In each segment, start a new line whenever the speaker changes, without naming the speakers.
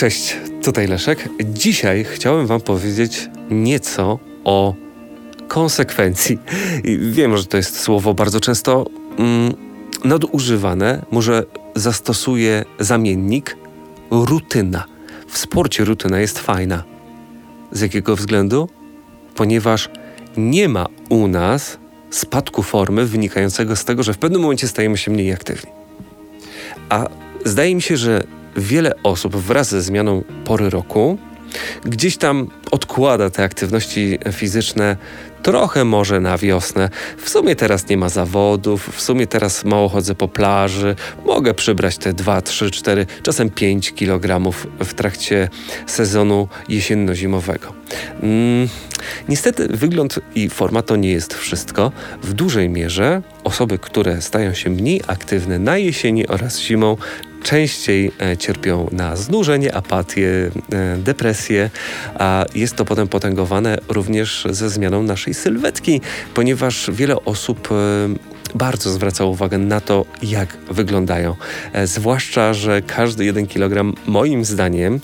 Cześć, tutaj Leszek. Dzisiaj chciałem Wam powiedzieć nieco o konsekwencji. I wiem, że to jest słowo bardzo często mm, nadużywane. Może zastosuję zamiennik rutyna. W sporcie rutyna jest fajna. Z jakiego względu? Ponieważ nie ma u nas spadku formy wynikającego z tego, że w pewnym momencie stajemy się mniej aktywni. A zdaje mi się, że wiele osób wraz ze zmianą pory roku gdzieś tam odkłada te aktywności fizyczne trochę może na wiosnę. W sumie teraz nie ma zawodów, w sumie teraz mało chodzę po plaży. Mogę przybrać te 2, 3, 4, czasem 5 kg w trakcie sezonu jesienno-zimowego. Mm, niestety wygląd i forma to nie jest wszystko. W dużej mierze osoby, które stają się mniej aktywne na jesieni oraz zimą, częściej e, cierpią na znużenie, apatię, e, depresję, a jest to potem potęgowane również ze zmianą naszej sylwetki, ponieważ wiele osób e, bardzo zwraca uwagę na to, jak wyglądają. zwłaszcza, że każdy jeden kilogram, moim zdaniem,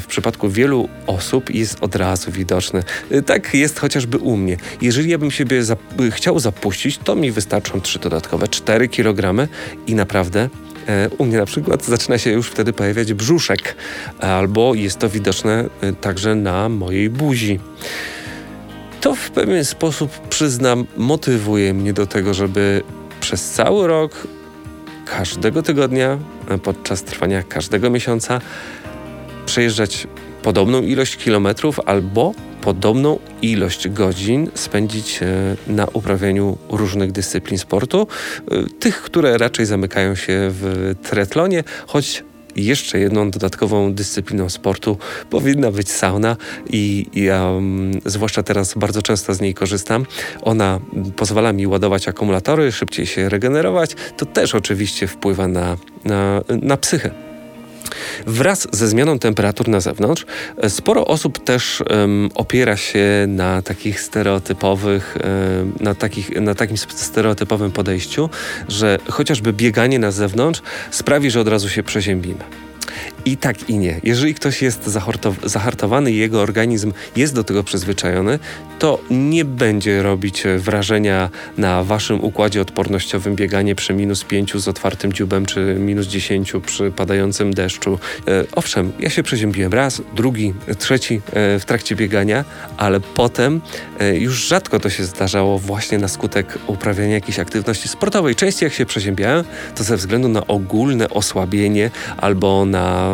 w przypadku wielu osób jest od razu widoczny. tak jest chociażby u mnie. Jeżeli ja bym siebie chciał zapuścić, to mi wystarczą trzy dodatkowe 4 kilogramy i naprawdę u mnie na przykład zaczyna się już wtedy pojawiać brzuszek, albo jest to widoczne e, także na mojej buzi. To w pewien sposób, przyznam, motywuje mnie do tego, żeby przez cały rok, każdego tygodnia, e, podczas trwania każdego miesiąca, przejeżdżać podobną ilość kilometrów albo podobną ilość godzin spędzić e, na uprawianiu różnych dyscyplin sportu, e, tych, które raczej zamykają się w triatlonie, choć jeszcze jedną dodatkową dyscypliną sportu powinna być sauna i ja mm, zwłaszcza teraz bardzo często z niej korzystam. Ona pozwala mi ładować akumulatory, szybciej się regenerować. To też oczywiście wpływa na, na, na psychę. Wraz ze zmianą temperatur na zewnątrz, e, sporo osób też um, opiera się na takich stereotypowych, um, na, takich, na takim stereotypowym podejściu, że chociażby bieganie na zewnątrz sprawi, że od razu się przeziębimy. I tak i nie. Jeżeli ktoś jest zahartowany i jego organizm jest do tego przyzwyczajony, to nie będzie robić wrażenia na waszym układzie odpornościowym bieganie przy minus 5 z otwartym dziubem, czy minus 10 przy padającym deszczu. E, owszem, ja się przeziębiłem raz, drugi, trzeci e, w trakcie biegania, ale potem e, już rzadko to się zdarzało właśnie na skutek uprawiania jakiejś aktywności sportowej. Częściej jak się przeziębiałem, to ze względu na ogólne osłabienie albo na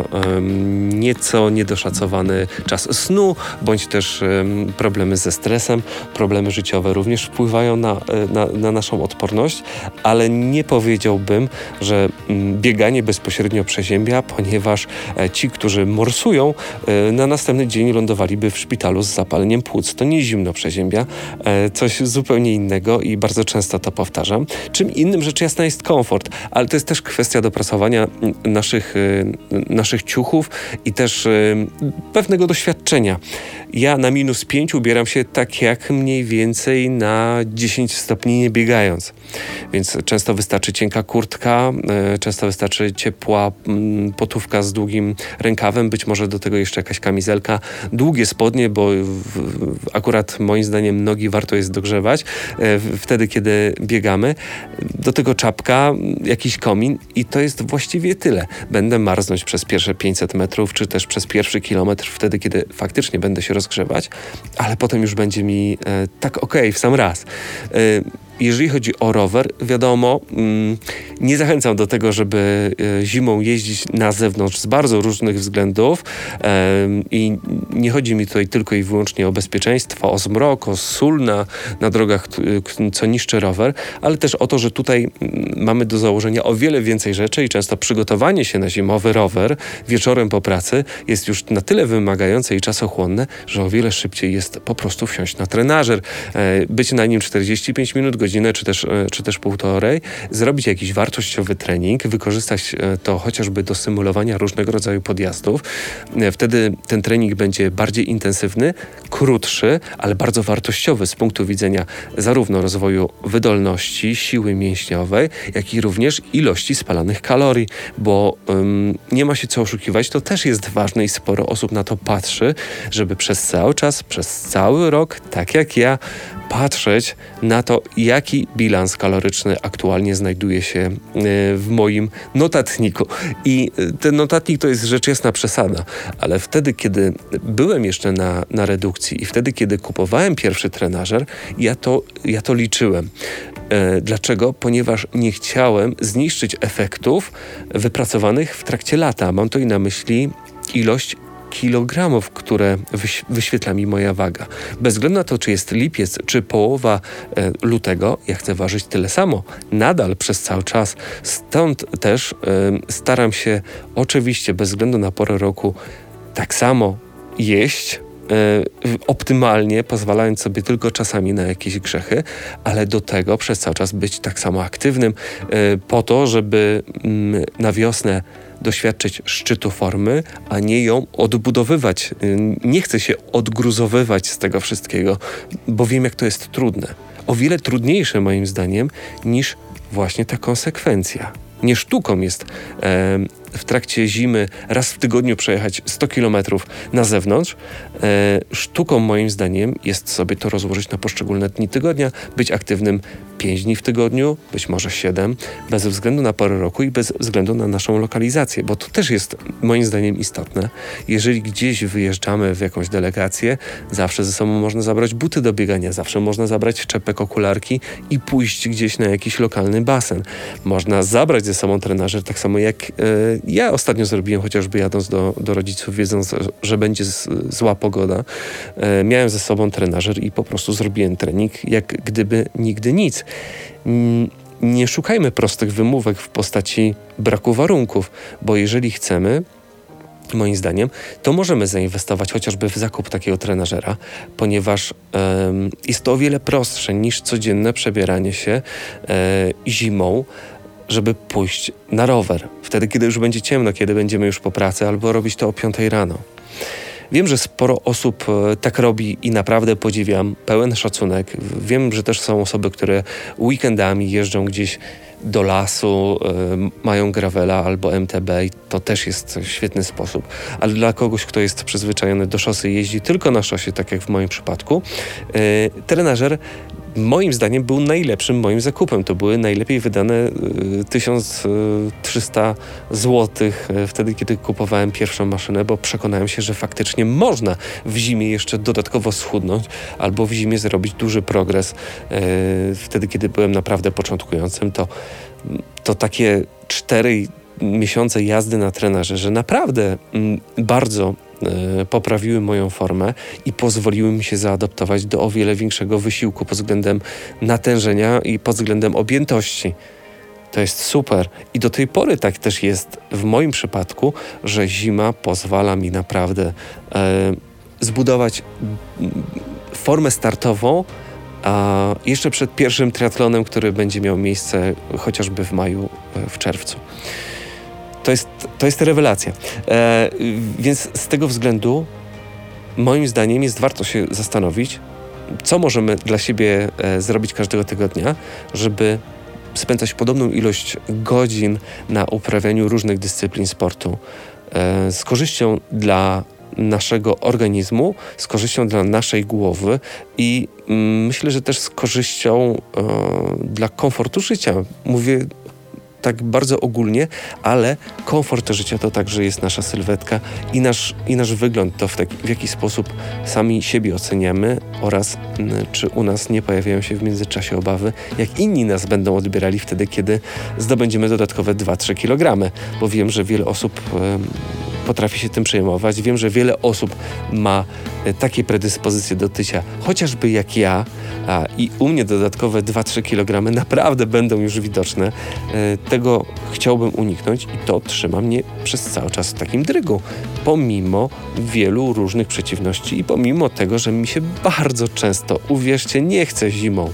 nieco niedoszacowany czas snu, bądź też problemy ze stresem, problemy życiowe również wpływają na, e, na, na naszą odporność, ale nie powiedziałbym, że mm, bieganie bezpośrednio przeziębia, ponieważ e, ci, którzy morsują, e, na następny dzień lądowaliby w szpitalu z zapaleniem płuc. To nie zimno przeziębia, coś zupełnie innego i bardzo często to powtarzam. Czym innym rzecz jasna jest komfort, ale to jest też kwestia dopracowania naszych, naszych naszych ciuchów i też pewnego doświadczenia. Ja na minus 5 ubieram się tak jak mniej więcej na 10 stopni nie biegając. Więc często wystarczy cienka kurtka, y, często wystarczy ciepła potówka z długim rękawem, być może do tego jeszcze jakaś kamizelka, długie spodnie, bo akurat moim zdaniem nogi warto jest dogrzewać y, wtedy, kiedy biegamy. Do tego czapka, jakiś komin i to jest właściwie tyle. Będę marznąć przez pierwsze pierwsze 500 metrów, czy też przez pierwszy kilometr, wtedy, kiedy faktycznie będę się rozgrzewać, ale potem już będzie mi e, tak okay, w sam raz. E, jeżeli chodzi o rower, wiadomo, mm, nie zachęcam do tego, żeby e, zimą jeździć na zewnątrz z bardzo różnych względów i nie chodzi mi tutaj tylko i wyłącznie o bezpieczeństwo, o zmrok, o sól na, na drogach, co niszczy rower, ale też o to, że tutaj mm, mamy do założenia o wiele więcej rzeczy i często przygotowanie się na zimowy rower wieczorem po pracy jest już na tyle wymagające i czasochłonne, że o wiele szybciej jest po prostu wsiąść na trenażer, e, być na nim 45 minut, godzinę godzinę, czy też, e, czy też półtorej, zrobić jakiś wartościowy trening, wykorzystać e, to chociażby do symulowania różnego rodzaju podjazdów. E, wtedy ten trening będzie bardziej intensywny, krótszy, ale bardzo wartościowy z punktu widzenia zarówno rozwoju wydolności, siły mięśniowej, jak i również ilości spalanych kalorii, bo ym, nie ma się co oszukiwać, to też jest ważne i sporo osób na to patrzy, żeby przez cały czas, przez cały rok, tak jak ja, patrzeć na to, jaki bilans kaloryczny aktualnie znajduje się e, w moim notatniku. I e, ten notatnik to jest rzecz jasna przesada, ale wtedy, kiedy byłem jeszcze na, na redukcji i wtedy, kiedy kupowałem pierwszy trenażer, ja to, ja to liczyłem. E, dlaczego? Ponieważ nie chciałem zniszczyć efektów wypracowanych w trakcie lata. Mam to i na myśli ilość kilogramów, które wyś wyświetla mi moja waga. Bez względu na to, czy jest lipiec, czy połowa e, lutego, ja chcę ważyć tyle samo. Nadal przez cały czas. Stąd też e, staram się oczywiście bez względu na porę roku tak samo jeść, e, optymalnie, pozwalając sobie tylko czasami na jakieś grzechy, ale do tego przez cały czas być tak samo aktywnym, po to, żeby mm, na wiosnę doświadczyć szczytu formy, a nie ją odbudowywać. Nie chcę się odgruzowywać z tego wszystkiego, bo wiem, jak to jest trudne. O wiele trudniejsze, moim zdaniem, niż właśnie ta konsekwencja. Nie sztuką jest e, w trakcie zimy raz w tygodniu przejechać 100 km na zewnątrz. E, sztuką moim zdaniem jest sobie to rozłożyć na poszczególne dni tygodnia, być aktywnym 5 dni w tygodniu, być może 7, bez względu na porę roku i bez względu na naszą lokalizację, bo to też jest moim zdaniem istotne. Jeżeli gdzieś wyjeżdżamy w jakąś delegację, zawsze ze sobą można zabrać buty do biegania, zawsze można zabrać czepek, okularki i pójść gdzieś na jakiś lokalny basen. Można zabrać ze sobą trenażer, tak samo jak e, ja ostatnio zrobiłem, chociażby jadąc do, do rodziców, wiedząc, że będzie z, zła pogoda. E, miałem ze sobą trenażer i po prostu zrobiłem trening, jak gdyby nigdy nic. Nie szukajmy prostych wymówek w postaci braku warunków, bo jeżeli chcemy, moim zdaniem, to możemy zainwestować chociażby w zakup takiego trenażera, ponieważ um, jest to o wiele prostsze niż codzienne przebieranie się e, zimą żeby pójść na rower. Wtedy, kiedy już będzie ciemno, kiedy będziemy już po pracy, albo robić to o 5 rano. Wiem, że sporo osób e, tak robi i naprawdę podziwiam, pełen szacunek. Wiem, że też są osoby, które weekendami jeżdżą gdzieś do lasu, y, mają gravela albo MTB i to też jest świetny sposób. Ale dla kogoś, kto jest przyzwyczajony do szosy, jeździ tylko na szosie, tak jak w moim przypadku, y, trenażer moim zdaniem był najlepszym moim zakupem. To były najlepiej wydane 1300 zł wtedy, kiedy kupowałem pierwszą maszynę, bo przekonałem się, że faktycznie można w zimie jeszcze dodatkowo schudnąć albo w zimie zrobić duży progres. Wtedy, kiedy byłem naprawdę początkującym, to, to takie cztery miesiące jazdy na trenerze, że naprawdę bardzo E, poprawiły moją formę i pozwoliły mi się zaadaptować do o wiele większego wysiłku pod względem natężenia i pod względem objętości. To jest super. I do tej pory tak też jest w moim przypadku, że zima pozwala mi naprawdę e, zbudować formę startową, a jeszcze przed pierwszym triatlonem, który będzie miał miejsce chociażby w maju, e, w czerwcu. To jest, to jest rewelacja. E, więc z tego względu, moim zdaniem, jest warto się zastanowić, co możemy dla siebie e, zrobić każdego tygodnia, żeby spędzać podobną ilość godzin na uprawianiu różnych dyscyplin sportu e, z korzyścią dla naszego organizmu, z korzyścią dla naszej głowy i mm, myślę, że też z korzyścią e, dla komfortu życia. Mówię tak bardzo ogólnie, ale komfort życia to także jest nasza sylwetka i nasz, i nasz wygląd, to w, taki, w jaki sposób sami siebie oceniamy oraz m, czy u nas nie pojawiają się w międzyczasie obawy, jak inni nas będą odbierali wtedy, kiedy zdobędziemy dodatkowe 2-3 kg, bo wiem, że wiele osób potrafi się tym przejmować. Wiem, że wiele osób ma e, takie predyspozycje do tycia, chociażby jak ja, a, i u mnie dodatkowe 2-3 kg naprawdę będą już widoczne. E, tego chciałbym uniknąć i to trzyma mnie przez cały czas w takim drygu, pomimo wielu różnych przeciwności i pomimo tego, że mi się bardzo często, uwierzcie, nie chce zimą.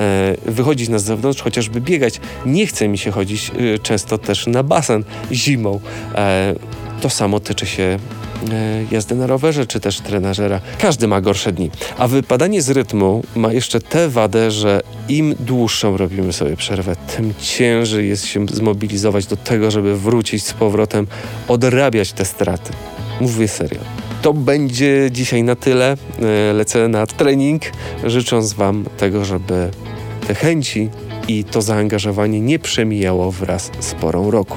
e, wychodzić na zewnątrz, chociażby biegać. Nie chce mi się chodzić e, często też na basen zimą. To samo tyczy się jazdy na rowerze czy też trenażera. Każdy ma gorsze dni. A wypadanie z rytmu ma jeszcze tę wadę, że im dłuższą robimy sobie przerwę, tym ciężej jest się zmobilizować do tego, żeby wrócić z powrotem, odrabiać te straty. Mówię serio. To będzie dzisiaj na tyle. E, lecę na trening, życząc Wam tego, żeby te chęci i to zaangażowanie nie przemijało wraz z porą roku.